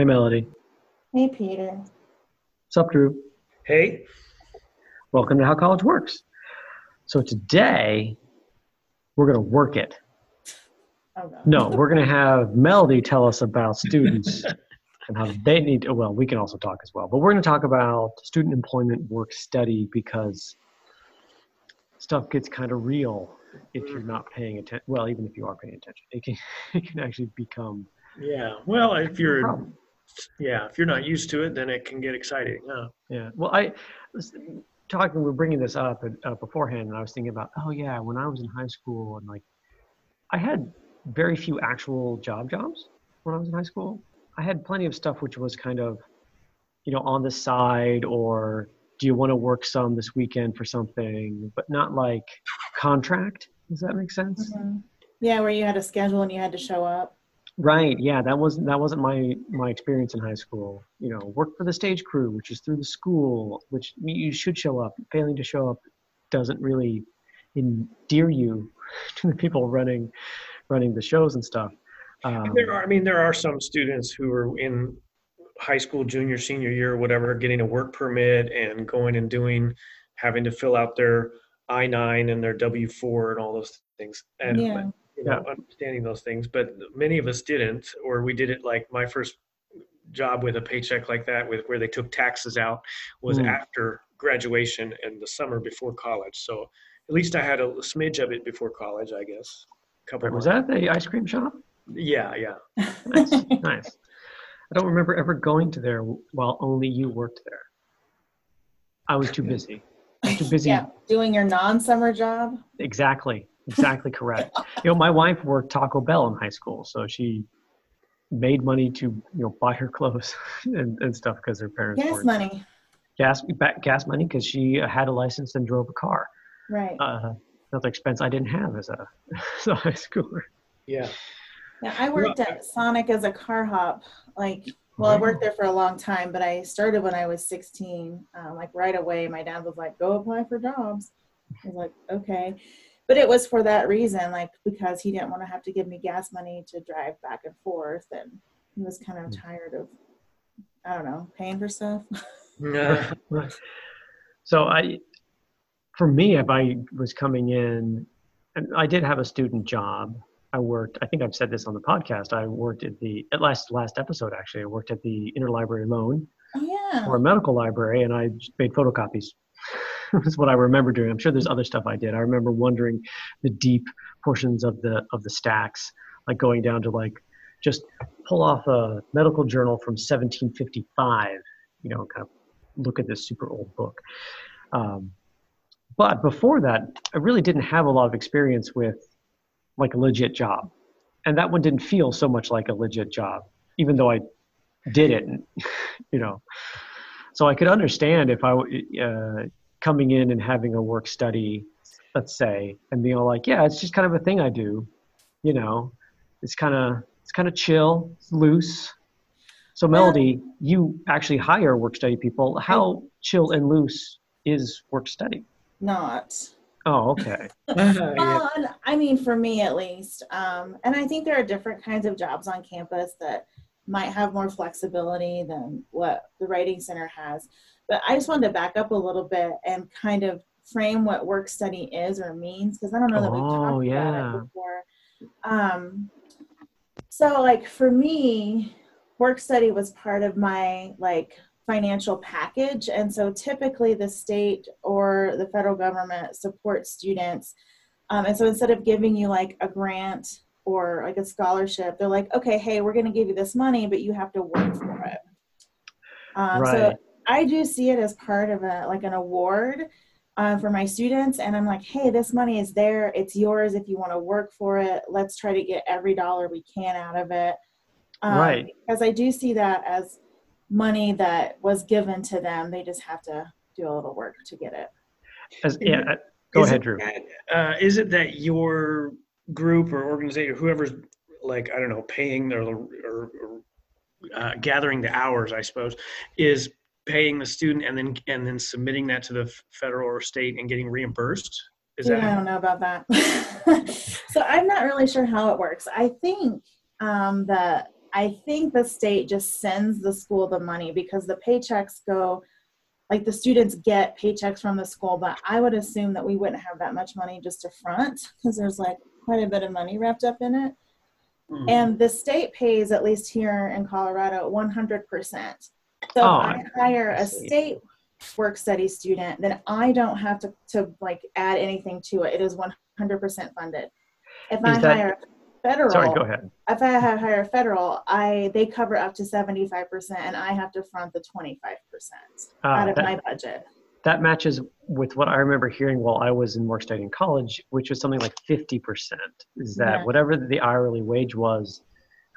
Hey, Melody. Hey, Peter. What's up, Drew? Hey. Welcome to How College Works. So today, we're going to work it. Oh, no. No, we're going to have Melody tell us about students and how they need to, well, we can also talk as well, but we're going to talk about student employment work study because stuff gets kind of real if you're not mm-hmm. paying attention. Well, even if you are paying attention, it can, it can actually become Yeah. Well, if you're problem. Yeah, if you're not used to it, then it can get exciting. Huh? Yeah. Well, I was talking, we are bringing this up uh, beforehand, and I was thinking about, oh, yeah, when I was in high school, and like, I had very few actual job jobs when I was in high school. I had plenty of stuff which was kind of, you know, on the side, or do you want to work some this weekend for something, but not like contract. Does that make sense? Mhm. Yeah, where you had a schedule and you had to show up. Right. Yeah, that wasn't that wasn't my my experience in high school. You know, work for the stage crew, which is through the school, which you should show up. Failing to show up doesn't really endear you to the people running running the shows and stuff. Um, There are, I mean, there are some students who are in high school, junior, senior year, whatever, getting a work permit and going and doing, having to fill out their I nine and their W four and all those things, and Yeah. You know, understanding those things. But many of us didn't, or we did it like my first job with a paycheck like that, with where they took taxes out, was Hmm. after graduation and the summer before college. So at least I had a smidge of it before college, I guess. A couple was months. that the ice cream shop? Yeah, yeah. Nice, nice. I don't remember ever going to there while only you worked there. I was too busy. I was too busy Yeah, doing your non-summer job. Exactly. Exactly correct. You know, my wife worked Taco Bell in high school, so she made money to you know buy her clothes and, and stuff because her parents Gas weren't money. gas ba- gas money because she uh, had a license and drove a car. Right. Uh, another expense I didn't have as a, as a high schooler. Yeah. Yeah, I worked at Sonic as a car hop. Like, well, I worked there for a long time, but I started when I was 16. Um, like right away, my dad was like, "Go apply for jobs." I was like, "Okay," but it was for that reason, like because he didn't want to have to give me gas money to drive back and forth, and he was kind of hmm. tired of, I don't know, paying for stuff. Yeah. So I, for me, if I was coming in, and I did have a student job. I worked. I think I've said this on the podcast. I worked at the at last last episode actually. I worked at the interlibrary loan oh yeah. or a medical library, and I just made photocopies. That's what I remember doing. I'm sure there's other stuff I did. I remember wondering the deep portions of the of the stacks, like going down to like just pull off a medical journal from 1755. You know, kind of look at this super old book. Um, but before that, I really didn't have a lot of experience with like a legit job, and that one didn't feel so much like a legit job, even though I did it. You know, so I could understand if I uh, coming in and having a work study, let's say, and being all like, yeah, it's just kind of a thing I do. You know, it's kind of it's kind of chill, loose. So Melody, you actually hire work study people. How chill and loose is work study? Not. Oh, okay. Well, and I mean, for me at least, um, and I think there are different kinds of jobs on campus that might have more flexibility than what the Writing Center has. But I just wanted to back up a little bit and kind of frame what work study is or means because I don't know that we've Oh, talked about it before. Um, so, like for me, work study was part of my like financial package, and so typically the state or the federal government supports students um, and so instead of giving you like a grant or like a scholarship, they're like, okay, hey, we're going to give you this money, but you have to work for it. Um, Right. So I do see it as part of a like an award uh, for my students, and I'm like, hey, this money is there. It's yours if you want to work for it. Let's try to get every dollar we can out of it. Um, Right. Because I do see that as money that was given to them. They just have to do a little work to get it. As, yeah. uh, Go Is ahead, Drew. that, uh, is it that your group or organization, whoever's like, I don't know, paying or, or, or uh, gathering the hours, I suppose, is paying the student and then and then submitting that to the federal or state and getting reimbursed? Is Dude, I don't know about that. so I'm not really sure how it works. I think um, that I think the state just sends the school the money because the paychecks go, like the students get paychecks from the school, but I would assume that we wouldn't have that much money just to front because there's like quite a bit of money wrapped up in it. Mhm. And the state pays, at least here in Colorado, 100%. So Oh, I hire a state work study student, then I don't have to, to like add anything to it. It is 100% funded. If I that- hire federal, Sorry, go ahead. if I hire federal, I they cover up to 75% and I have to front the 25% Uh, out of that, my budget. that matches with what I remember hearing while I was in work study in college, which was something like 50%. Is that Yeah. whatever the hourly wage was,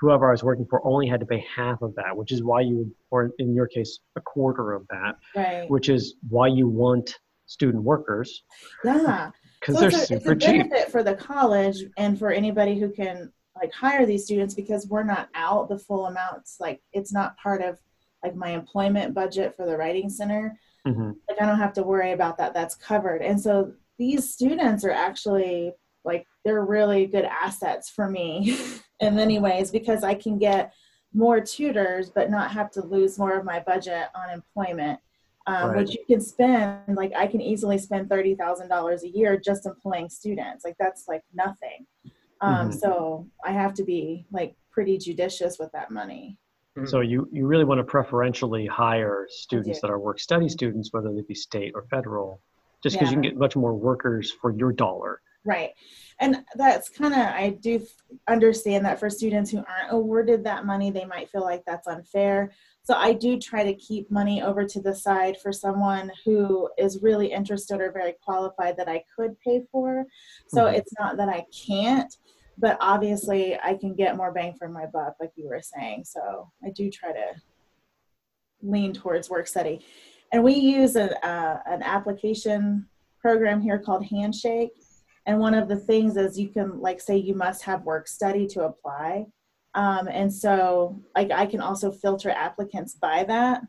whoever I was working for only had to pay half of that, which is why you or in your case, a quarter of that, Right. which is why you want student workers Yeah. because So they're it's a, super it's a cheap. benefit for the college and for anybody who can like hire these students because we're not out the full amounts. Like it's not part of like my employment budget for the writing center. hmm Like I don't have to worry about that. That's covered. And so these students are actually like they're really good assets for me. In many ways because I can get more tutors but not have to lose more of my budget on employment. Um, Right. which you can spend like i can easily spend $30000 a year just employing students. Like that's like nothing. Um, Mhm. so i have to be like pretty judicious with that money. So you, you really want to preferentially hire students that are work study students, whether they be state or federal, just because you can get much more workers for your dollar. Right. And that's kind of, I do f- understand that for students who aren't awarded that money, they might feel like that's unfair. So I do try to keep money over to the side for someone who is really interested or very qualified that I could pay for. So Mhm. it's not that I can't, but obviously I can get more bang for my buck, like you were saying. So I do try to lean towards work study. And we use a, uh, an application program here called Handshake. And one of the things is you can like say you must have work study to apply. Um, and so like I can also filter applicants by that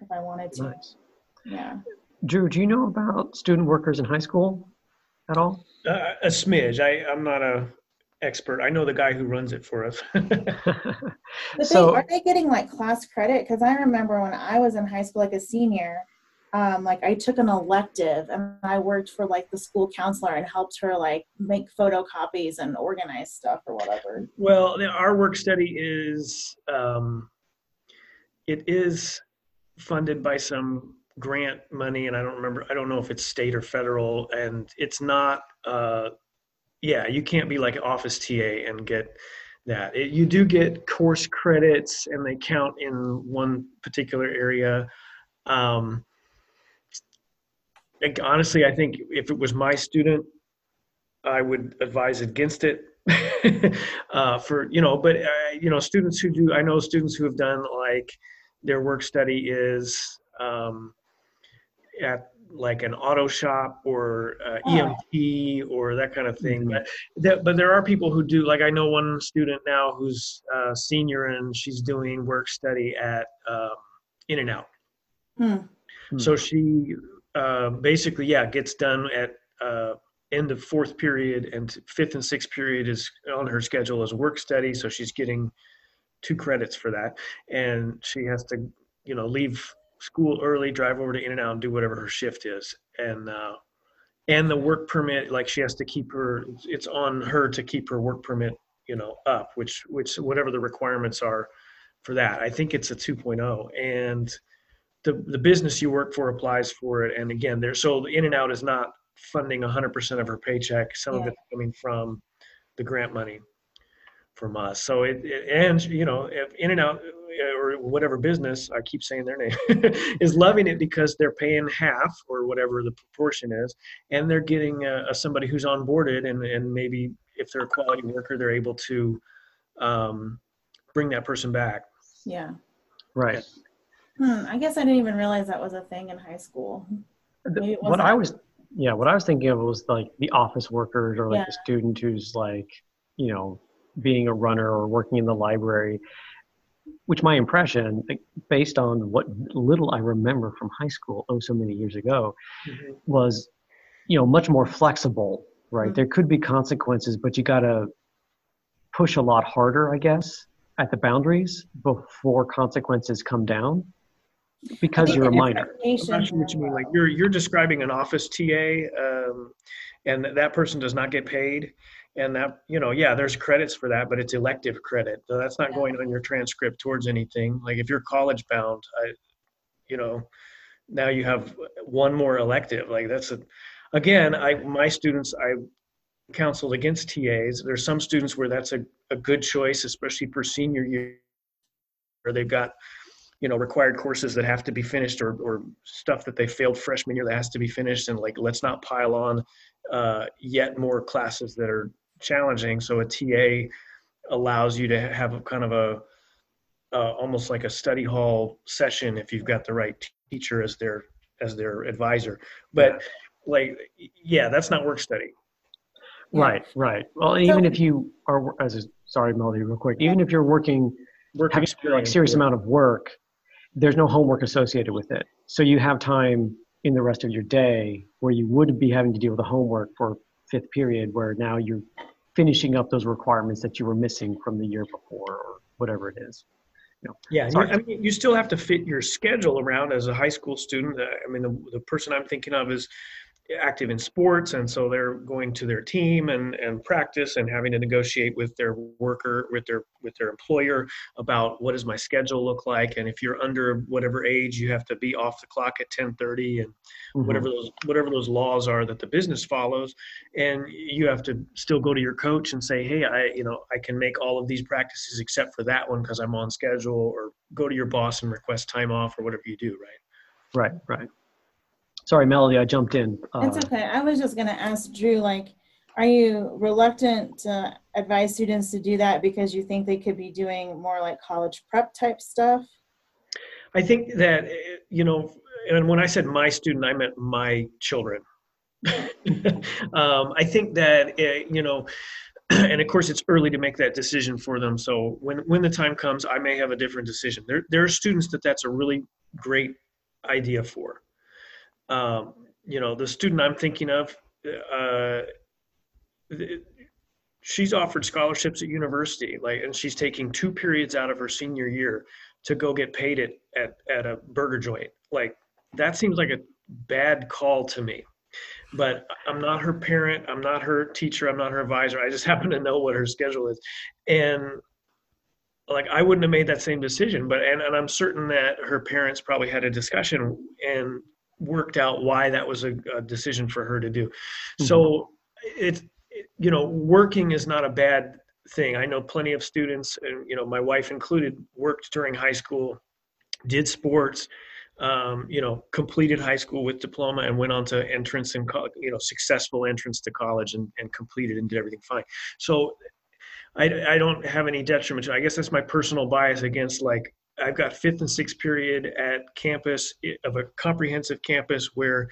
if I wanted to. Nice. Yeah. Drew, do you know about student workers in high school at all? Uh, a smidge. I, I'm not a expert. I know the guy who runs it for us. But so, they, are they getting like class credit? Because I remember when I was in high school, like a senior, um, like I took an elective and I worked for like the school counselor and helped her like make photocopies and organize stuff or whatever. well, our work study is um, it is funded by some grant money, and I don't remember. I don't know if it's state or federal, and it's not. Uh, yeah, you can't be like office TA and get that. It, you do get course credits, and they count in one particular area. Um, like, honestly, I think if it was my student, I would advise against it. uh, for you know, but uh, you know, students who do, I know students who have done like their work study is um, at like an auto shop or uh, Oh. EMT or that kind of thing. Mhm. But that, but there are people who do. Like I know one student now who's a senior and she's doing work study at um, In and Out. Hmm. So she uh, basically, yeah, gets done at uh, end of fourth period, and fifth and sixth period is on her schedule as work study. So she's getting two credits for that, and she has to, you know, leave school early, drive over to In and Out, and do whatever her shift is, and uh, and the work permit, like she has to keep her. It's on her to keep her work permit, you know, up, which which whatever the requirements are for that. I think it's a 2.0, and the the business you work for applies for it. And again, there so the In and Out is not funding 100% of her paycheck. Some of Yeah. it's coming from the grant money from us. So it, it and you know if In and Out or whatever business I keep saying their name is loving it because they're paying half or whatever the proportion is, and they're getting uh, uh, somebody who's onboarded and and maybe if they're a quality worker, they're able to um, bring that person back. Yeah. right. Hmm. I guess I didn't even realize that was a thing in high school. What I wasn't. yeah, what I was thinking of was like the office workers or like Yeah. the student who's like, you know, being a runner or working in the library. Which my impression, like, based on what little I remember from high school, oh so many years ago, was, you know, much more flexible. Right, Mhm. there could be consequences, but you got to push a lot harder, I guess, at the boundaries before consequences come down because you're a minor. I'm not sure what you mean. Like you're you're describing an office TA, um, and that person does not get paid, and that you know, yeah, there's credits for that, but it's elective credit, so that's not going on your transcript towards anything. Like if you're college bound, I, you know, now you have one more elective. Like that's a, again, I my students I counseled against TAs. There's some students where that's a, a good choice, especially for senior year, where they've got you know required courses that have to be finished or, or stuff that they failed freshman year that has to be finished and like let's not pile on uh, yet more classes that are challenging. So a ta allows you to have a kind of a uh, almost like a study hall session if you've got the right teacher as their as their advisor. But like yeah that's not work study. Right, right. Well, even if you are, as a, sorry, Melody, real quick, even if you're working, work having a like serious yeah. amount of work, there's no homework associated with it. So you have time in the rest of your day where you would be having to deal with the homework for fifth period, where now you're finishing up those requirements that you were missing from the year before or whatever it is. You know, Yeah, you, Sorry. I mean, you still have to fit your schedule around as a high school student. I mean, the, the person I'm thinking of is active in sports, and so they're going to their team and, and practice and having to negotiate with their worker, with their with their employer about what does my schedule look like. And if you're under whatever age, you have to be off the clock at 10:30 and Mhm. whatever those whatever those laws are that the business follows and you have to still go to your coach and say hey i you know i can make all of these practices except for that one because i'm on schedule or go to your boss and request time off or whatever you do right Right, right. Sorry, Melody, I jumped in. Uh, It's okay. I was just gonna ask Drew, like, are you reluctant to advise students to do that because you think they could be doing more like college prep type stuff? i think that eh, you know and when i said my student i meant my children um, i think that uh, you know and of course it's early to make that decision for them so when when the time comes i may have a different decision there there are students that that's a really great idea for um, you know the student i'm thinking of uh, she's offered scholarships at university like and she's taking two periods out of her senior year to go get paid at at, at a burger joint. Like that seems like a bad call to me. But i'm not her parent i'm not her teacher i'm not her advisor i just happen to know what her schedule is. And like i wouldn't have made that same decision but and, and i'm certain that her parents probably had a discussion and worked out why that was a, a decision for her to do. So it's it- you know working is not a bad thing. I know plenty of students and you know my wife included worked during high school did sports um, you know completed high school with diploma and went on to entrance and co- you know successful entrance to college and, and completed and did everything fine. So I, I don't have any detriment i guess that's my personal bias against like i've got fifth and sixth period at campus of a comprehensive campus where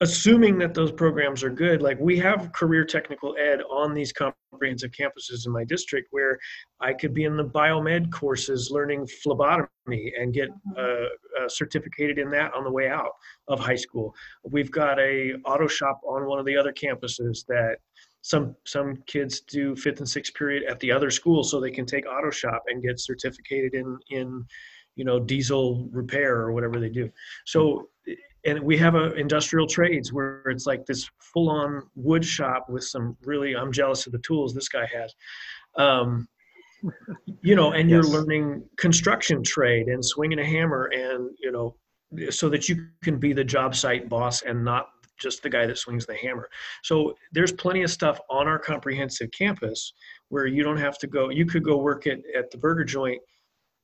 assuming that those programs are good like we have career technical ed on these comprehensive campuses in my district where i could be in the biomed courses learning phlebotomy and get uh, uh, certificated in that on the way out of high school. We've got a auto shop on one of the other campuses that some some kids do fifth and sixth period at the other school so they can take auto shop and get certificated in in you know diesel repair or whatever they do. So and we have a industrial trades where it's like this full on wood shop with some really i'm jealous of the tools this guy has. Um, you know and you're learning construction trade and swinging a hammer and you know so that you can be the job site boss and not just the guy that swings the hammer so there's plenty of stuff on our comprehensive campus where you don't have to go you could go work at, at the burger joint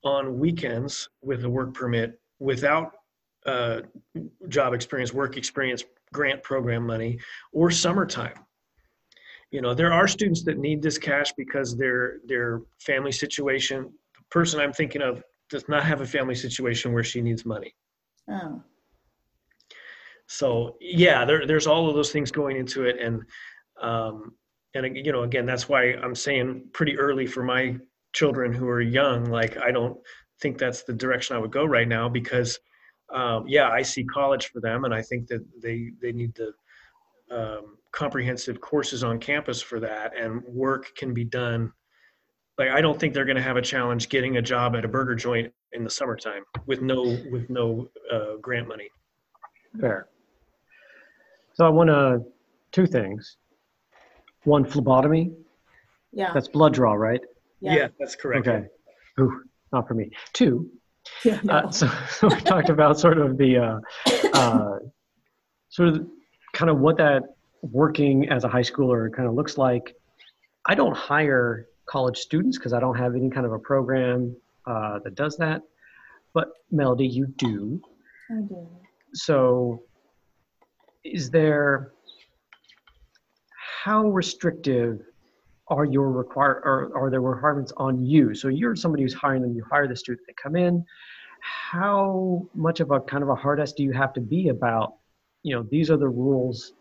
on weekends with a work permit without uh, job experience, work experience, grant program money, or summertime. You know, there are students that need this cash because their their family situation. The person I'm thinking of does not have a family situation where she needs money. Oh, So yeah, there, there's all of those things going into it, and um, and you know, again, that's why I'm saying pretty early for my children who are young. Like, I don't think that's the direction I would go right now because, um, yeah, I see college for them, and I think that they they need the um, comprehensive courses on campus for that, and work can be done like I don't think they're going to have a challenge getting a job at a burger joint in the summertime with no with no uh, grant money. Fair. So I want to two things. One phlebotomy. Yeah. That's blood draw, right? Yeah, that's correct. Okay. Ooh, not for me. Two. Yeah, no. Uh, so, so we talked about sort of the uh, uh, sort of kind of what that working as a high schooler kind of looks like. I don't hire college students because I don't have any kind of a program uh, that does that. But Melody, you do. I do. So, is there how restrictive are your require or are there requirements on you? So you're somebody who's hiring them. You hire the student, they come in. How much of a kind of a hard ass do you have to be about? You know, these are the rules,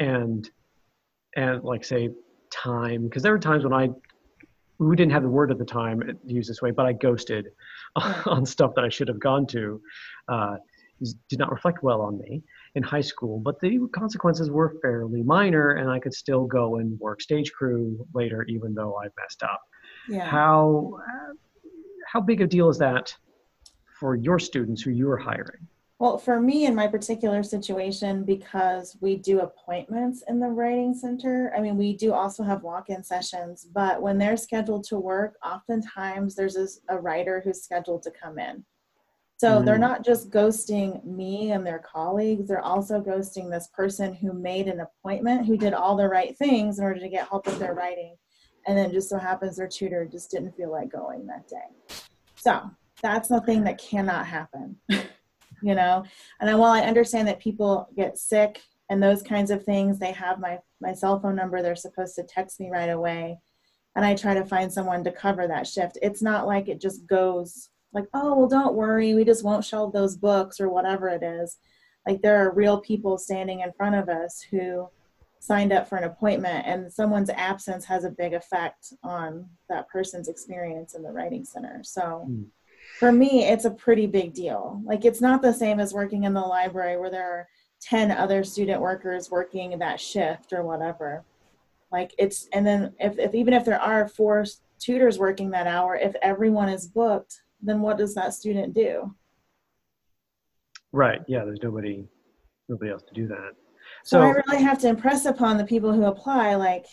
and and like say time because there were times when I we didn't have the word at the time used this way, but I ghosted on stuff that I should have gone to. Uh, did not reflect well on me in high school, but the consequences were fairly minor, and I could still go and work stage crew later, even though I messed up. Yeah. How uh, how big a deal is that for your students who you are hiring? Well, for me in my particular situation, because we do appointments in the writing center, I mean, we do also have walk in sessions, but when they're scheduled to work, oftentimes there's a, a writer who's scheduled to come in. So they're Mm. not just ghosting me and their colleagues, they're also ghosting this person who made an appointment, who did all the right things in order to get help with their writing. And then just so happens their tutor just didn't feel like going that day. So that's the thing that cannot happen. you know and then while i understand that people get sick and those kinds of things they have my my cell phone number they're supposed to text me right away and i try to find someone to cover that shift it's not like it just goes like oh well don't worry we just won't shelve those books or whatever it is. Like there are real people standing in front of us who signed up for an appointment and someone's absence has a big effect on that person's experience in the writing center. So Hmm. for me it's a pretty big deal. Like it's not the same as working in the library where there are 10 other student workers working that shift or whatever. Like it's and then if, if even if there are four tutors working that hour if everyone is booked then what does that student do Right. Yeah. There's nobody nobody else to do that. so, So i really have to impress upon the people who apply like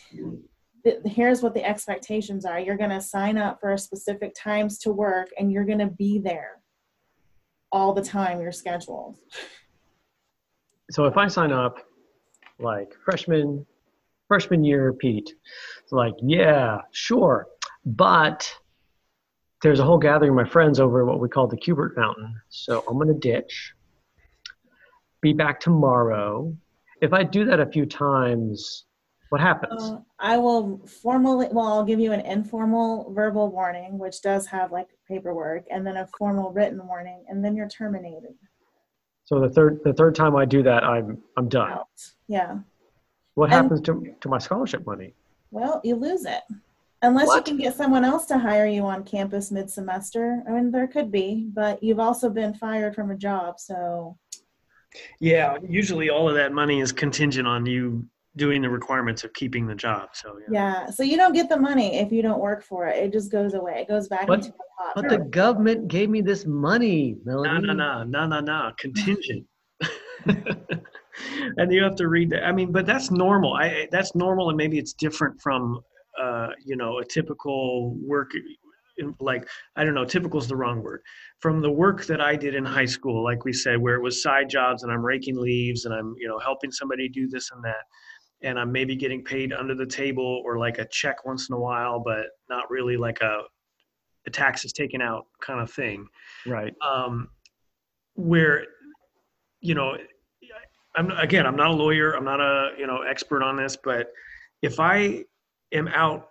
th- here's what the expectations are you're going to sign up for specific times to work and you're going to be there all the time you're scheduled so if I sign up like freshman freshman year Pete, it's like, yeah, sure. But there's a whole gathering of my friends over what we call the Cubert Fountain. So I'm gonna ditch. Be back tomorrow. If I do that a few times, what happens? Uh, I will formally, well, I'll give you an informal verbal warning, which does have like paperwork, and then a formal written warning, and then you're terminated. so the third the third time I do that, I'm I'm done. Out. Yeah. What And- happens to to my scholarship money? Well, you lose it. Unless What? you can get someone else to hire you on campus mid semester. I mean, there could be, but you've also been fired from a job. So, Yeah, usually all of that money is contingent on you doing the requirements of keeping the job. So yeah. yeah. So you don't get the money if you don't work for it. It just goes away. It goes back But- into the pot. But the government gave me this money, Melody. No, no, no, no, no, no. Contingent. and you have to read that. I mean, but that's normal. I that's normal, and maybe it's different from uh, you know a typical work. Like I don't know, typical is the wrong word. From the work that I did in high school, like we said, where it was side jobs and I'm raking leaves and I'm you know helping somebody do this and that, and I'm maybe getting paid under the table or like a check once in a while, but not really like a the taxes taken out kind of thing Right. um, where you know i'm again i'm not a lawyer i'm not a you know expert on this but if i am out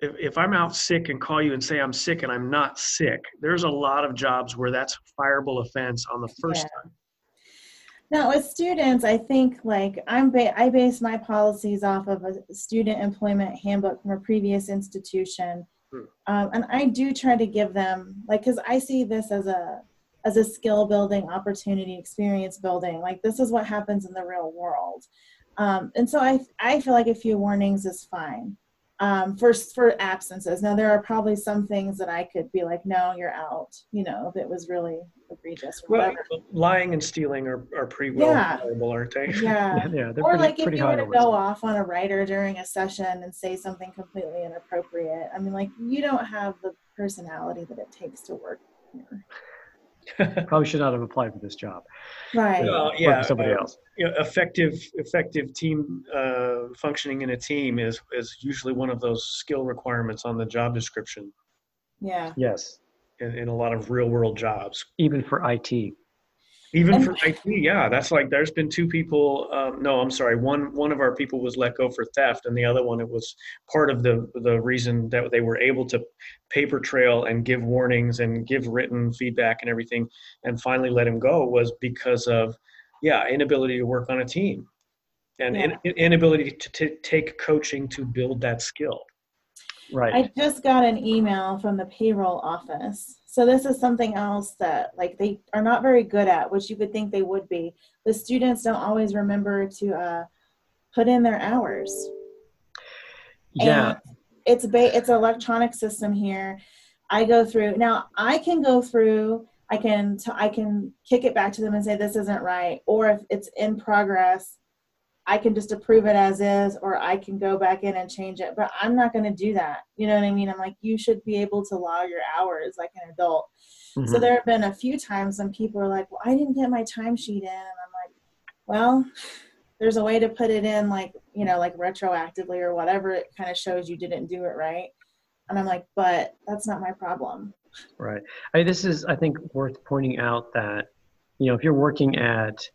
if, if i'm out sick and call you and say i'm sick and i'm not sick there's a lot of jobs where that's fireable offense on the first Yeah. time Now, with students, I think like I'm ba- I base my policies off of a student employment handbook from a previous institution, Hmm. um, and I do try to give them like because I see this as a as a skill building opportunity, experience building. Like this is what happens in the real world, um, and so I I feel like a few warnings is fine. um, for for absences. Now there are probably some things that I could be like, no, you're out. You know, that was really egregious. Or Well, whatever. lying and stealing are, are pretty well Yeah. liable, aren't they? yeah. yeah, Or pretty, like if you were to go off on a writer during a session and say something completely inappropriate. I mean, like you don't have the personality that it takes to work here. Probably should not have applied for this job. Right. Well, Work yeah, somebody uh, else. you know, effective effective team uh, functioning in a team is is usually one of those skill requirements on the job description Yeah. Yes, in, in a lot of real world jobs. even for IT. Even And- for IT, yeah, that's like there's been two people. Um, no, I'm sorry. One one of our people was let go for theft, and the other one it was part of the the reason that they were able to paper trail and give warnings and give written feedback and everything, and finally let him go was because of yeah inability to work on a team, and in, inability to, to take coaching to build that skill. Right. I just got an email from the payroll office. So this is something else that like they are not very good at, which you would think they would be. The students don't always remember to uh, put in their hours. yeah. And it's ba- it's an electronic system here. I go through now. I can go through. I can t- I can kick it back to them and say this isn't right, or if it's in progress, I can just approve it as is, or I can go back in and change it. But I'm not going to do that. You know what I mean? I'm like, you should be able to log your hours like an adult. So Mhm. there have been a few times when people are like, well, I didn't get my timesheet in. And I'm like, well, there's a way to put it in like, you know, like retroactively or whatever. It kind of shows you didn't do it right. And I'm like, but that's not my problem. Right. I mean, this is, I think, worth pointing out that, you know, if you're working at,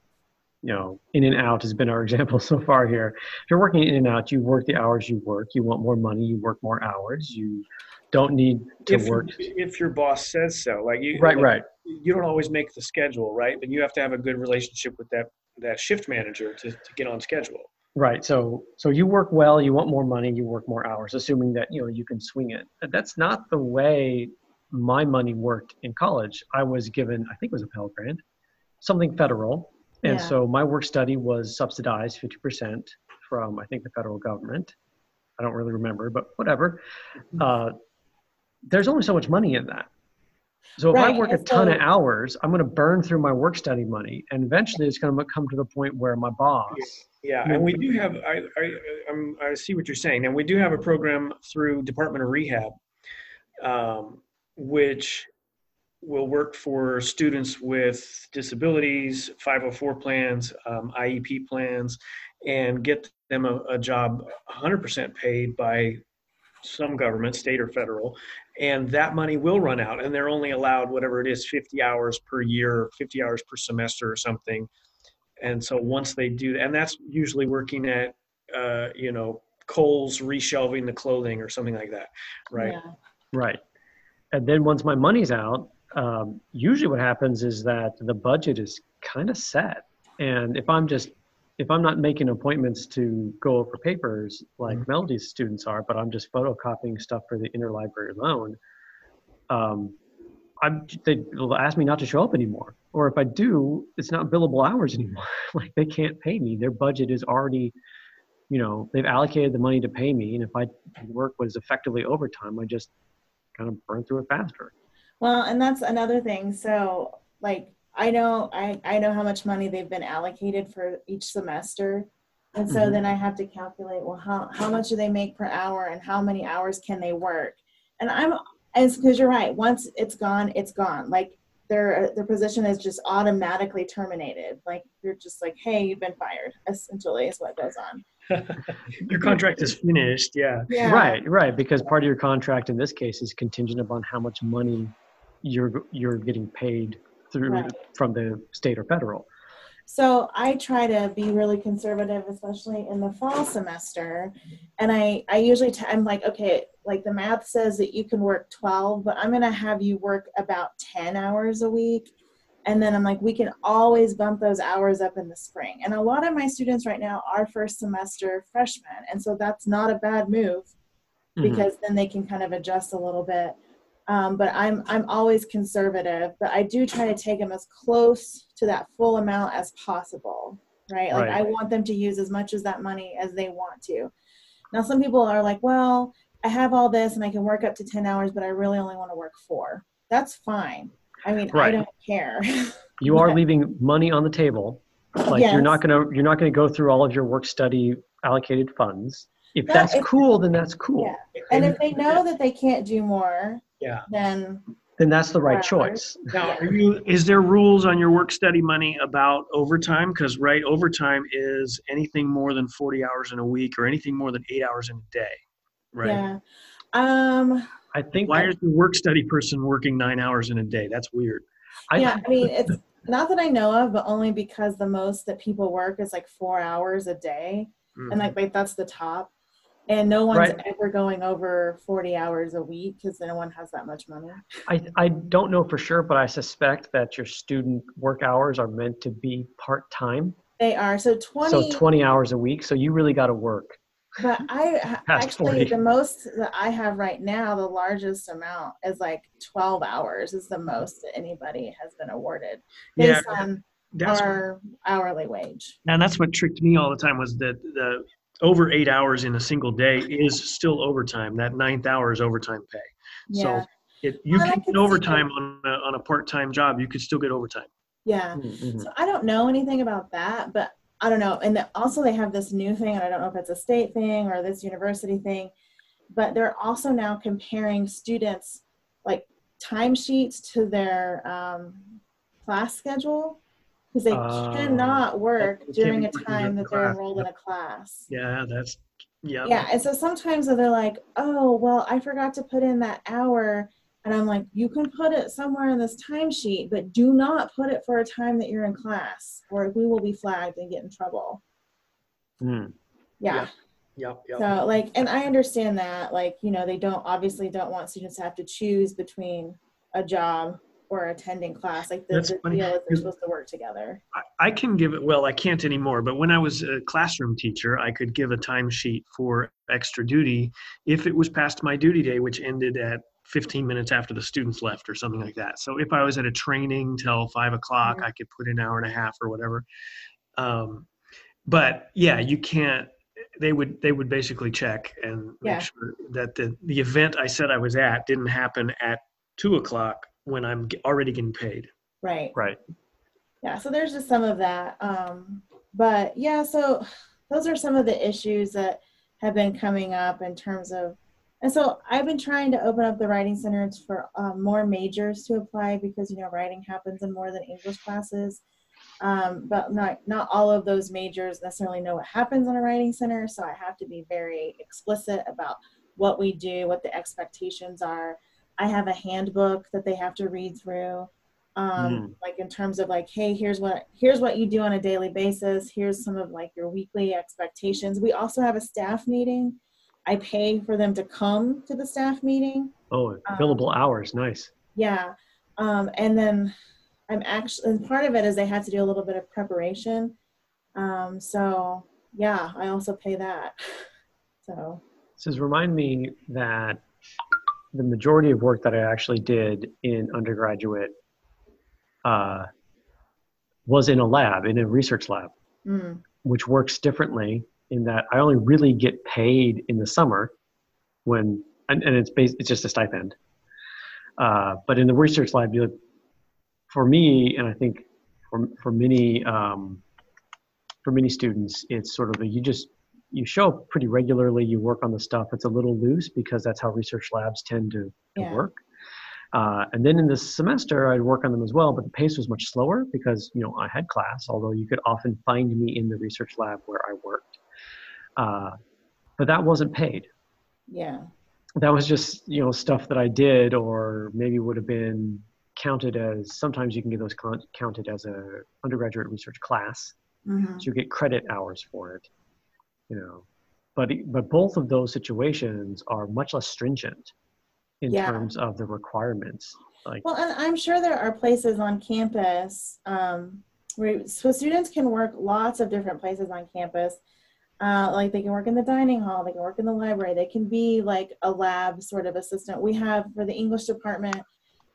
you know, in and out has been our example so far here. If you're working in and out, you work the hours you work. You want more money, you work more hours. You don't need to If work. if your boss says so, like you Right, like, right. you don't always make the schedule, right? But you have to have a good relationship with that that shift manager to, to get on schedule. Right. So so you work well, you want more money, you work more hours, assuming that you know you can swing it. That's not the way my money worked in college. I was given, I think it was a Pell Grant, something federal. And Yeah. so my work study was subsidized 50% from I think the federal government. I don't really remember, but whatever. Uh, there's only so much money in that. So if Right, I work a and ton of hours, I'm going to burn through my work study money, and eventually it's going to come to the point where my boss Yeah, and we do have. I I I'm, I see what you're saying, and we do have a program through Department of Rehab, um, which will work for students with disabilities, 504 plans, um, IEP plans, and get them a, a job 100% paid by some government, state or federal, and that money will run out, and they're only allowed whatever it is, 50 hours per year, 50 hours per semester, or something and so once they do and that's usually working at uh, you know Kohl's reshelving the clothing or something like that right Yeah. Right. And then once my money's out, um, usually what happens is that the budget is kind of set. And if I'm just, if I'm not making appointments to go over papers like Mhm. Melody's students are, but I'm just photocopying stuff for the interlibrary loan, um, I'm, they will ask me not to show up anymore. Or if I do, it's not billable hours anymore. like they can't pay me. Their budget is already, you know, they've allocated the money to pay me. And if I work was effectively overtime, I just kind of burn through it faster. Well, and that's another thing. So, like, I know I, I know how much money they've been allocated for each semester. And so Mhm. then I have to calculate, well, how, how much do they make per hour and how many hours can they work? And I'm, as because you're right, once it's gone, it's gone. Like their their position is just automatically terminated. Like you're just like, hey, you've been fired. Essentially, is what goes on. your contract is finished yeah Yeah. Right, right. Because part of your contract in this case is contingent upon how much money you're you're getting paid through Right. from the state or federal. So I try to be really conservative, especially in the fall semester. And I, I usually, t- I'm like, okay, like the math says that you can work 12, but I'm going to have you work about 10 hours a week. And then I'm like, we can always bump those hours up in the spring. And a lot of my students right now are first semester freshmen. And so that's not a bad move Mhm. because then they can kind of adjust a little bit. Um, but I'm I'm always conservative, but I do try to take them as close to that full amount as possible, right? Like Right. I want them to use as much as that money as they want to. Now, some people are like, well, I have all this and I can work up to 10 hours, but I really only want to work four. That's fine. I mean, I don't care. You are leaving money on the table. Like you're not gonna you're not gonna go through all of your work study allocated funds. If No, that's if- cool, then that's cool. Yeah. and if they know that they can't do more, Yeah. then Then that's the right choice. Now, are you, is there rules on your work study money about overtime? Because right, overtime is anything more than forty hours in a week or anything more than eight hours in a day, right? yeah. Um, I think Why is the work study person working nine hours in a day? That's weird. I, yeah, I mean, it's not that I know of, but only because the most that people work is like four hours a day. Mm. and like, like that's the top and no one's Right. ever going over 40 hours a week because no one has that much money I, I don't know for sure, but I suspect that your student work hours are meant to be part time. they are so 20 So 20 hours a week. So you really got to work. but i actually 40. the most that i have right now the largest amount is like 12 hours is the most that anybody has been awarded Yeah, based on That's our hourly wage and that's what tricked me all the time was that the over eight hours in a single day is still overtime. That ninth hour is overtime pay. yeah So it, you Well, I can get overtime on a, on a part-time job. You could still get overtime. yeah Mhm. So I don't know anything about that, but I don't know. And the, also, they have this new thing, and I don't know if it's a state thing or this university thing, but they're also now comparing students like timesheets to their um, class schedule because they Oh. cannot work during a time that they're enrolled in a class. Yeah, that's yeah. Yeah, and so sometimes they're like, "Oh, well, I forgot to put in that hour," and I'm like, "You can put it somewhere in this timesheet, but do not put it for a time that you're in class, or we will be flagged and get in trouble." Mm. Yeah. Yep, yep. So like, and I understand that, like, you know, they don't obviously don't want students to have to choose between a job or attending class. Like the, the deal is they're supposed to work together. I, I can give it. Well, I can't anymore. But when I was a classroom teacher, I could give a timesheet for extra duty if it was past my duty day, which ended at 15 minutes after the students left or something like that. So if I was at a training till five o'clock, Mhm. I could put an hour and a half or whatever. Um, but yeah, you can't. They would they would basically check and make sure that the the event I said I was at didn't happen at two o'clock when I'm already getting paid. Right. Right. yeah so there's just some of that um but yeah so those are some of the issues that have been coming up in terms of and so i've been trying to open up the writing centers for um, more majors to apply because you know writing happens in more than english classes um, but not not all of those majors necessarily know what happens in a writing center so i have to be very explicit about what we do what the expectations are i have a handbook that they have to read through um, like in terms of like hey here's what here's what you do on a daily basis. Here's some of like your weekly expectations. We also have a staff meeting. I pay for them to come to the staff meeting. Oh, Um, hours. Nice. yeah. Um, and then i'm actually and part of it is they had to do a little bit of preparation. Um, so yeah i also pay that. So. This is remind me that the majority of work that I actually did in undergraduate uh, was in a lab, in a research lab, mm, which works differently in that I only really get paid in the summer when, and, and it's based, it's just a stipend. Uh, but in the research lab, you, for me, and I think for, for many, um, for many students, it's sort of a, you just, you show up pretty regularly, you work on the stuff. It's a little loose because that's how research labs tend to, to Yeah. work. Uh, and then in the semester, I'd work on them as well, but the pace was much slower because you know I had class. Although you could often find me in the research lab where I worked, uh, but that wasn't paid. yeah That was just you know stuff that I did, or maybe would have been counted as. Sometimes you can get those counted as a undergraduate research class, hmm so you get credit hours for it. You know, but but both of those situations are much less stringent in Yeah. terms of the requirements. Like Well, and I'm sure there are places on campus um, where so students can work lots of different places on campus. Uh, like they can work in the dining hall, they can work in the library, they can be like a lab sort of assistant. We have for the English department,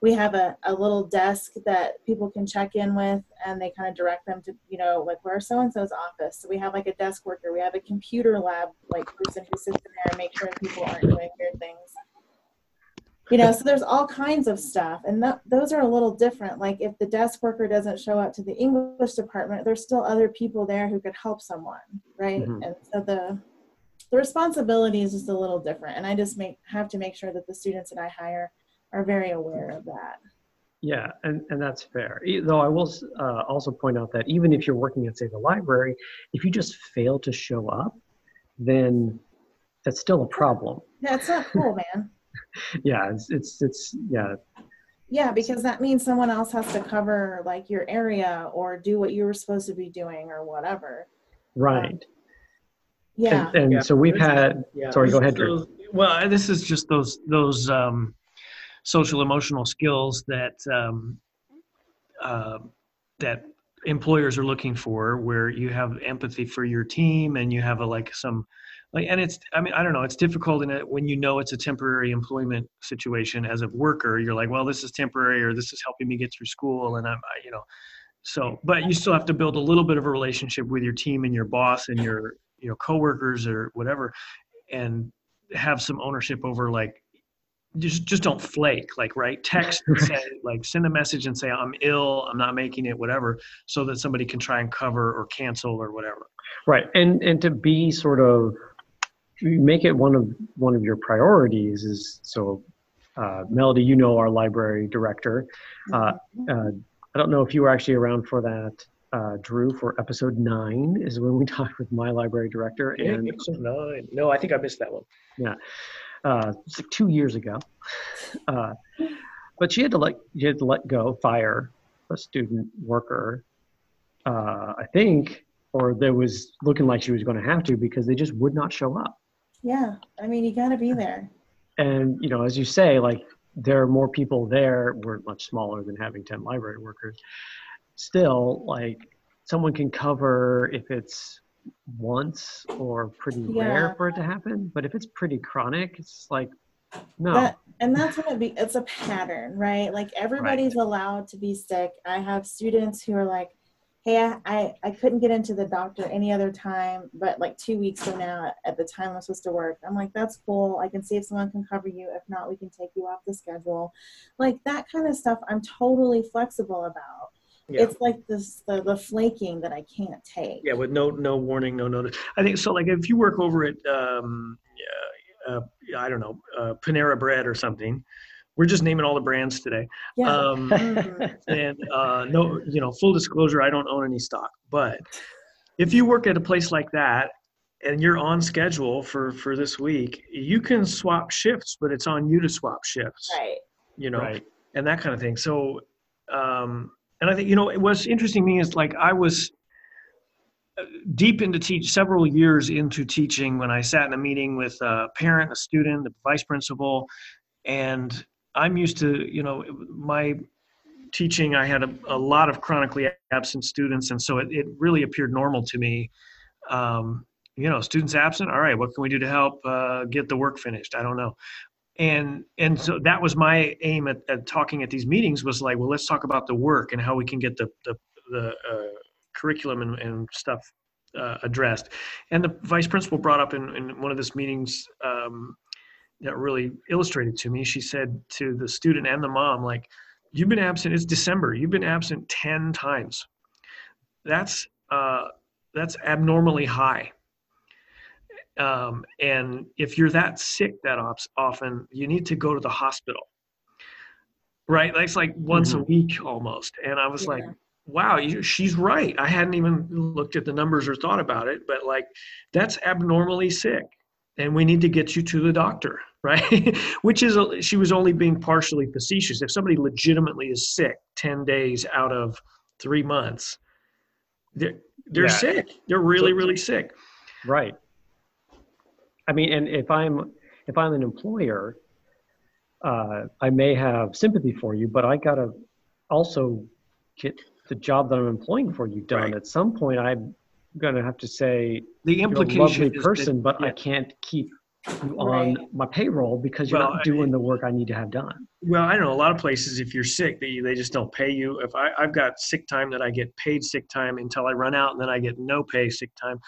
we have a, a little desk that people can check in with and they kind of direct them to you know like where's so and so's office? So we have like a desk worker. We have a computer lab like person who sits in there and makes sure people aren't doing weird things. You know so there's all kinds of stuff and th- those are a little different. Like if the desk worker doesn't show up to the english department there's still other people there who could help someone right? Mhm. and so the the responsibility is just a little different and i just make have to make sure that the students that i hire are very aware of that Yeah, and, and that's fair. Though I will uh, also point out that even if you're working at, say, the library, if you just fail to show up, then that's still a problem. yeah it's not cool man Yeah, it's, it's, it's yeah, yeah because that means someone else has to cover like your area or do what you were supposed to be doing or whatever right. yeah And, and Yeah. so we've had, Yeah. sorry, go ahead, Drew. those- well, this is just those those um, social emotional skills that um, uh, that employers are looking for, where you have empathy for your team and you have a like some like, and it's I mean I don't know, it's difficult in it when you know it's a temporary employment situation as a worker. You're like, well, this is temporary, or this is helping me get through school, and I'm I, you know. So, but you still have to build a little bit of a relationship with your team and your boss and your you know coworkers or whatever and have some ownership over like just just don't flake like right? Text and say like send a message and say i'm ill i'm not making it whatever so that somebody can try and cover or cancel or whatever. Right, and and to be sort of make it one of one of your priorities is so. Uh, Melody, you know our library director. Uh, uh, I don't know if you were actually around for that, uh, Drew, for episode nine is when we talked with my library director, and no no i think i missed that one uh, two years ago. Uh, but she had to let she had to let go, fire a student worker. Uh, I think, or there was looking like she was going to have to because they just would not show up. yeah i mean you got to be there And you know, as you say, like there are more people there. We're much smaller than having ten library workers. Still, like someone can cover if it's once or pretty rare for it to happen. But if it's pretty chronic, it's like no. That, and that's when it be it's a pattern right? Like everybody's allowed to be sick. I have students who are like hey I, I i couldn't get into the doctor any other time but like two weeks from now at the time i'm supposed to work. I'm like that's cool. I can see if someone can cover you. If not we can take you off the schedule. Like that kind of stuff i'm totally flexible about Yeah. it's like this the, the flaking that i can't take yeah with no no warning no notice i think so like if you work over at um uh, uh, i don't know uh, panera bread or something we're just naming all the brands today yeah um Mhm. and uh, no, you know, full disclosure, I don't own any stock. But if you work at a place like that and you're on schedule for for this week, you can swap shifts, but it's on you to swap shifts. right You know, right. and that kind of thing. So, um, and I think you know, what's interesting to me is like I was deep into teach several years into teaching when I sat in a meeting with a parent, a student, the vice principal, and I'm used to you know my teaching i had a, a lot of chronically absent students and so it, it really appeared normal to me. Um, you know students absent? All right what can we do to help uh, get the work finished? I don't know and and so that was my aim at, at talking at these meetings was like well let's talk about the work and how we can get the the, the uh, curriculum and, and stuff uh, addressed. And the vice principal brought up in, in one of these meetings um, that really illustrated to me. She said to the student and the mom like you've been absent it's december you've been absent 10 times. That's uh, that's abnormally high um, and if you're that sick that ops, often you need to go to the hospital right? That's like once a week almost. And i was like wow you, she's right. I hadn't even looked at the numbers or thought about it but like that's abnormally sick. And we need to get you to the doctor right? Which is a, she was only being partially facetious. If somebody legitimately is sick 10 days out of three months they're, they're Yeah. sick. They're really really sick. Right. I mean, and if I'm if I'm an employer, uh, I may have sympathy for you, but I gotta also get the job that I'm employing for you done. Right. At some point, I'm gonna have to say the you're a implication lovely person, that, but I can't keep you on Right. my payroll because you're Well, not I- doing the work I need to have done. Well, I know a lot of places. If you're sick, they they just don't pay you. If I I've got sick time that I get paid sick time until I run out, and then I get no pay sick time.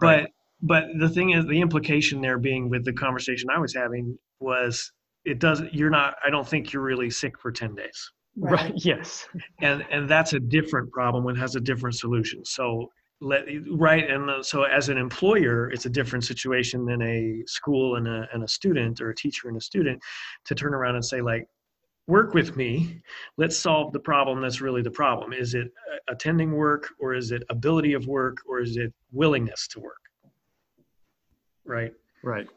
But Right. But the thing is, the implication there being with the conversation I was having was it does. You're not. I don't think you're really sick for ten days, Right. Yes. and and that's a different problem. and has a different solution. So let right and so as an employer it's a different situation than a school and a, and a student or a teacher and a student to turn around and say like work with me let's solve the problem that's really the problem is it uh, attending work or is it ability of work or is it willingness to work right Right.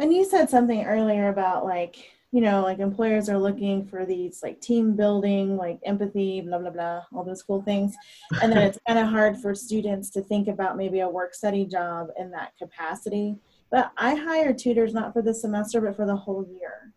And you said something earlier about like, you know, like employers are looking for these like team building, like empathy, blah, blah, blah, all those cool things. And then it's kind of hard for students to think about maybe a work study job in that capacity. But I hire tutors not for the semester, but for the whole year.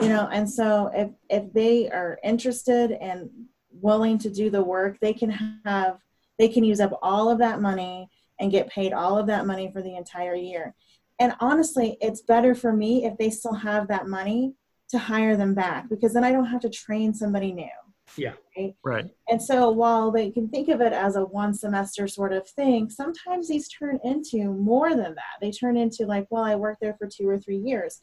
You know, and so if if they are interested and willing to do the work, they can have they can use up all of that money and get paid all of that money for the entire year and honestly it's better for me if they still have that money to hire them back because then i don't have to train somebody new. Yeah. Right. and so while they can think of it as a one semester sort of thing sometimes these turn into more than that. They turn into like well i worked there for two or three years.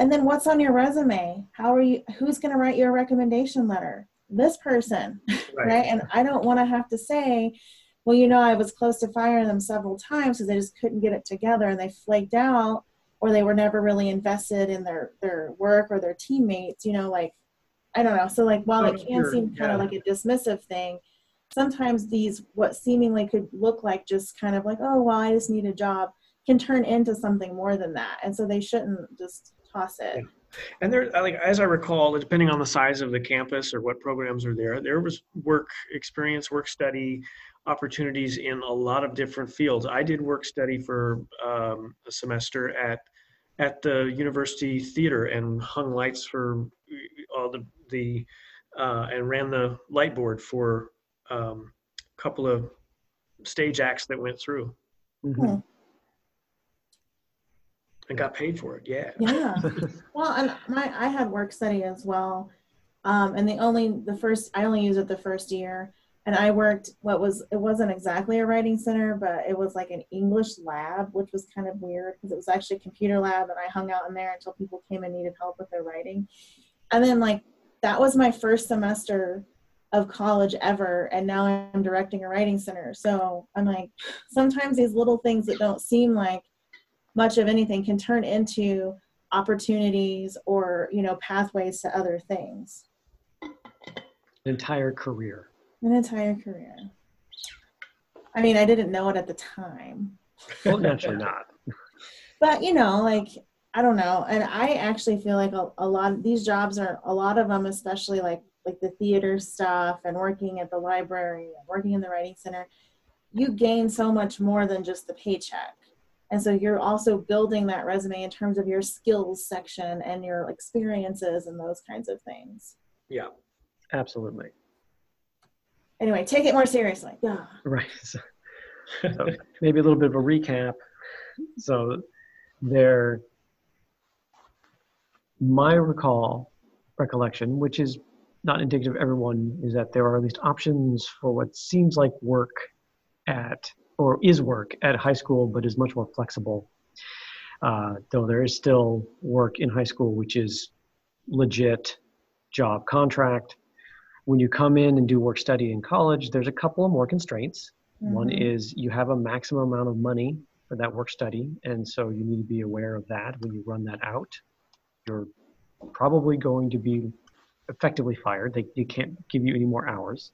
And then what's on your resume? How are you who's going to write your recommendation letter? This person right, and i don't want to have to say well you know i was close to firing them several times because they just couldn't get it together and they flaked out or they were never really invested in their their work or their teammates you know like i don't know. So like while it Oh, can sure, seem kind yeah. of like a dismissive thing sometimes these what seemingly could look like just kind of like oh well i just need a job can turn into something more than that. And so they shouldn't just toss it. And there, like as I recall, depending on the size of the campus or what programs are there, there was work experience, work study opportunities in a lot of different fields. I did work study for um, a semester at at the university theater and hung lights for all the the uh, and ran the light board for um, a couple of stage acts that went through Mhm. and got paid for it. Yeah. yeah well and my i had work study as well um, and the only the first i only used it the first year and i worked what was it wasn't exactly a writing center but it was like an english lab which was kind of weird because it was actually a computer lab and i hung out in there until people came and needed help with their writing. And then like that was my first semester of college ever and now i'm directing a writing center. So i'm like sometimes these little things that don't seem like much of anything can turn into opportunities or you know pathways to other things. Entire career. An entire career i mean i didn't know it at the time Well, naturally not. but you know like i don't know and i actually feel like a, a lot of these jobs are a lot of them especially like like the theater stuff and working at the library and working in the writing center you gain so much more than just the paycheck and so you're also building that resume in terms of your skills section and your experiences and those kinds of things Yeah. Absolutely. Anyway take it more seriously yeah Right. So, so maybe a little bit of a recap. So there, my recall, recollection, which is not indicative of everyone, is that there are at least options for what seems like work at, or is work at high school, but is much more flexible. Uh, though there is still work in high school, which is legit job contract. When you come in and do work study in college, there's a couple of more constraints. One Mhm. is you have a maximum amount of money for that work study, and so you need to be aware of that when you run that out. You're probably going to be effectively fired. They, you can't give you any more hours.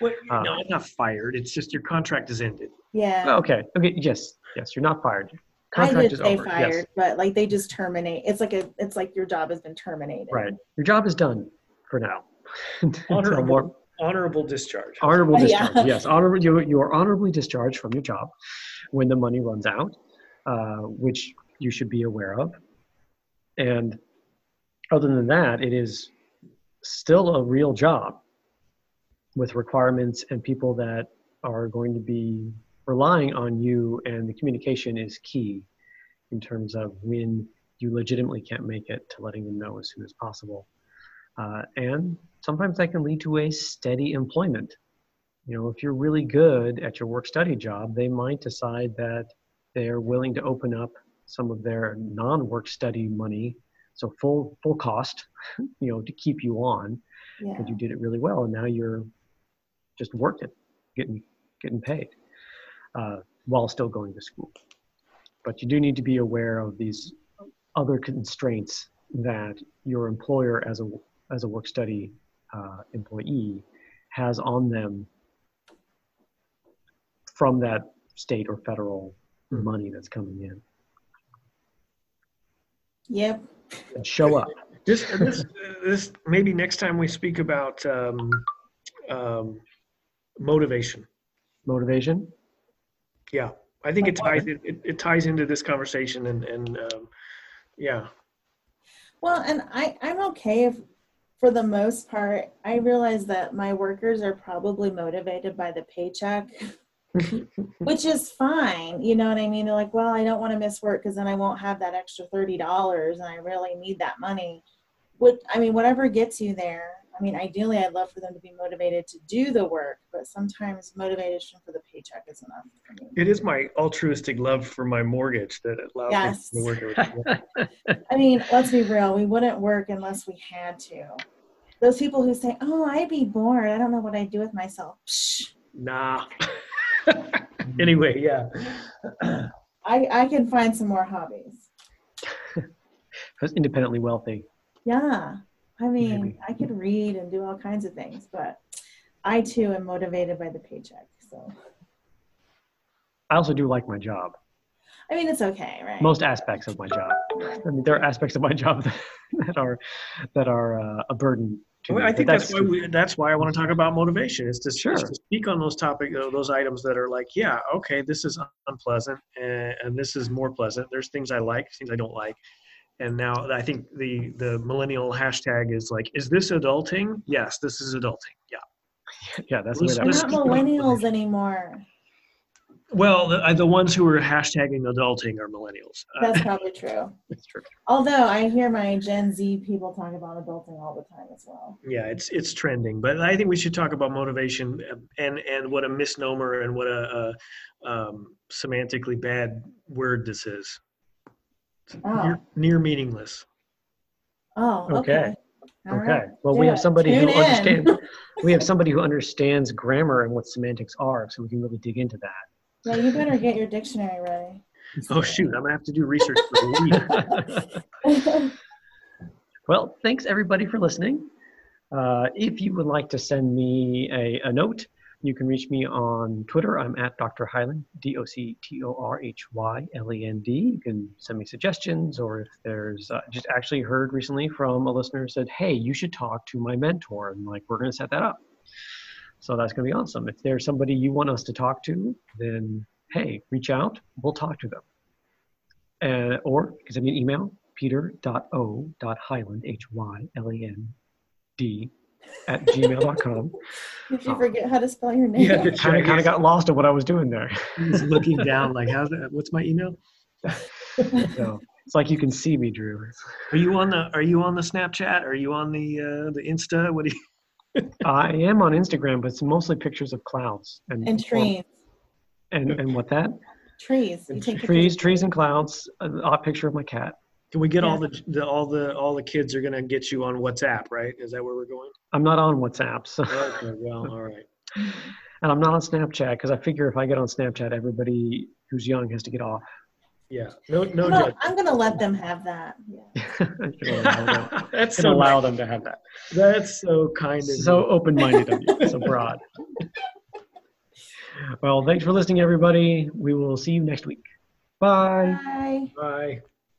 Well, Uh, no, it's not fired. It's just your contract is ended. yeah Oh, okay. Okay. Yes. Yes. You're not fired. I Contract did is say over. fired, Yes. but like they just terminate. It's like a, it's like your job has been terminated. Right. Your job is done for now. Until Honorable, more- honorable discharge. honorable Yeah. discharge. Yes. Honorable. You, you are honorably discharged from your job when the money runs out, uh, which you should be aware of. And other than that, it is still a real job with requirements and people that are going to be relying on you, and the communication is key. in terms of when you legitimately can't make it to letting them know as soon as possible. Uh, and sometimes that can lead to a steady employment. You know, if you're really good at your work study job, they might decide that they're willing to open up some of their non-work study money, so full full cost, you know, to keep you on Yeah. because you did it really well, and now you're just working, getting getting paid, uh, while still going to school. But you do need to be aware of these other constraints that your employer, as a as a work study uh, employee, has on them from that state or federal Mhm. money that's coming in. Yep. And show up. This, this, this, maybe next time we speak about um, um, motivation. Motivation. Yeah, I think it ties it, it, it ties into this conversation and and um, yeah, Well, and I, I'm okay if, for the most part, I realize that my workers are probably motivated by the paycheck, which is fine. You know what I mean? They're like, well, I don't want to miss work because then I won't have that extra $30 and I really need that money. What, I mean, whatever gets you there. I mean, ideally, I'd love for them to be motivated to do the work, but sometimes motivation for the paycheck is enough for me. it is my altruistic love for my mortgage that allows Yes. me to work. I mean, let's be real. We wouldn't work unless we had to. Those people who say, "Oh, I'd be bored. I don't know what I'd do with myself." Psh, nah. anyway, yeah. I I can find some more hobbies. I was independently wealthy. Yeah, I mean, Maybe. I could read and do all kinds of things, but I too am motivated by the paycheck. So, I also do like my job. I mean, it's okay, right? Most aspects of my job. I mean, there are aspects of my job that, that are that are uh, a burden to Well, me. I think that's, why we, that's why I want to talk about motivation is to, is Sure. to speak on those topic uh, those items that are like yeah okay this is unpleasant and, and this is more pleasant there's things I like things I don't like and now I think the the millennial hashtag is like is this adulting yes this is adulting yeah yeah, that's the way Let's- that We're let's not keep it millennials anymore. well the, uh, the ones who are hashtagging adulting are millennials Uh, That's probably true. It's true. Although I hear my Gen Z people talk about adulting all the time as well. yeah it's it's trending but i think we should talk about motivation uh, and and what a misnomer and what a, a um, semantically bad word this is Oh, near, near meaningless oh, Okay. okay. Okay. right. Well, we have somebody who Tune in. understands. we have somebody who understands grammar and what semantics are, so we can really dig into that. Yeah, you better get your dictionary ready. oh shoot i'm gonna have to do research for a week well, thanks everybody for listening. Uh, if you would like to send me a, a note, you can reach me on Twitter. I'm at Dr. Hylend, D O C T O R H Y L E N D. You can send me suggestions, or if there's uh, just actually heard recently from a listener who said, "Hey, you should talk to my mentor," and like we're going to set that up. So that's going to be awesome. If there's somebody you want us to talk to, then hey, reach out. We'll talk to them. Uh, or send me an email, peter.o.hylend, H Y L E N D, at gmail.com. Did you forget how to spell your name? Yeah, that's Kind of, kind of got lost at what I was doing there. he's looking down like how's that what's my email So it's like you can see me, Drew. are you on the are you on the snapchat are you on the uh the insta what do you I am on Instagram, but it's mostly pictures of clouds and and trees. and and what that Trees. You take trees, trees and clouds. An odd picture of my cat. Can we get all the, the all the all the kids are gonna get you on whatsapp right is that where we're going I'm not on WhatsApp, so okay well all right and I'm not on Snapchat because I figure if I get on Snapchat, everybody who's young has to get off. yeah no no No, judge. I'm gonna let them have that. Yeah. I should allow them, that's should so allow nice. them to have that. that's so kind of So open-minded of you, so broad. Well, thanks for listening, everybody. We will see you next week. Bye. Bye. bye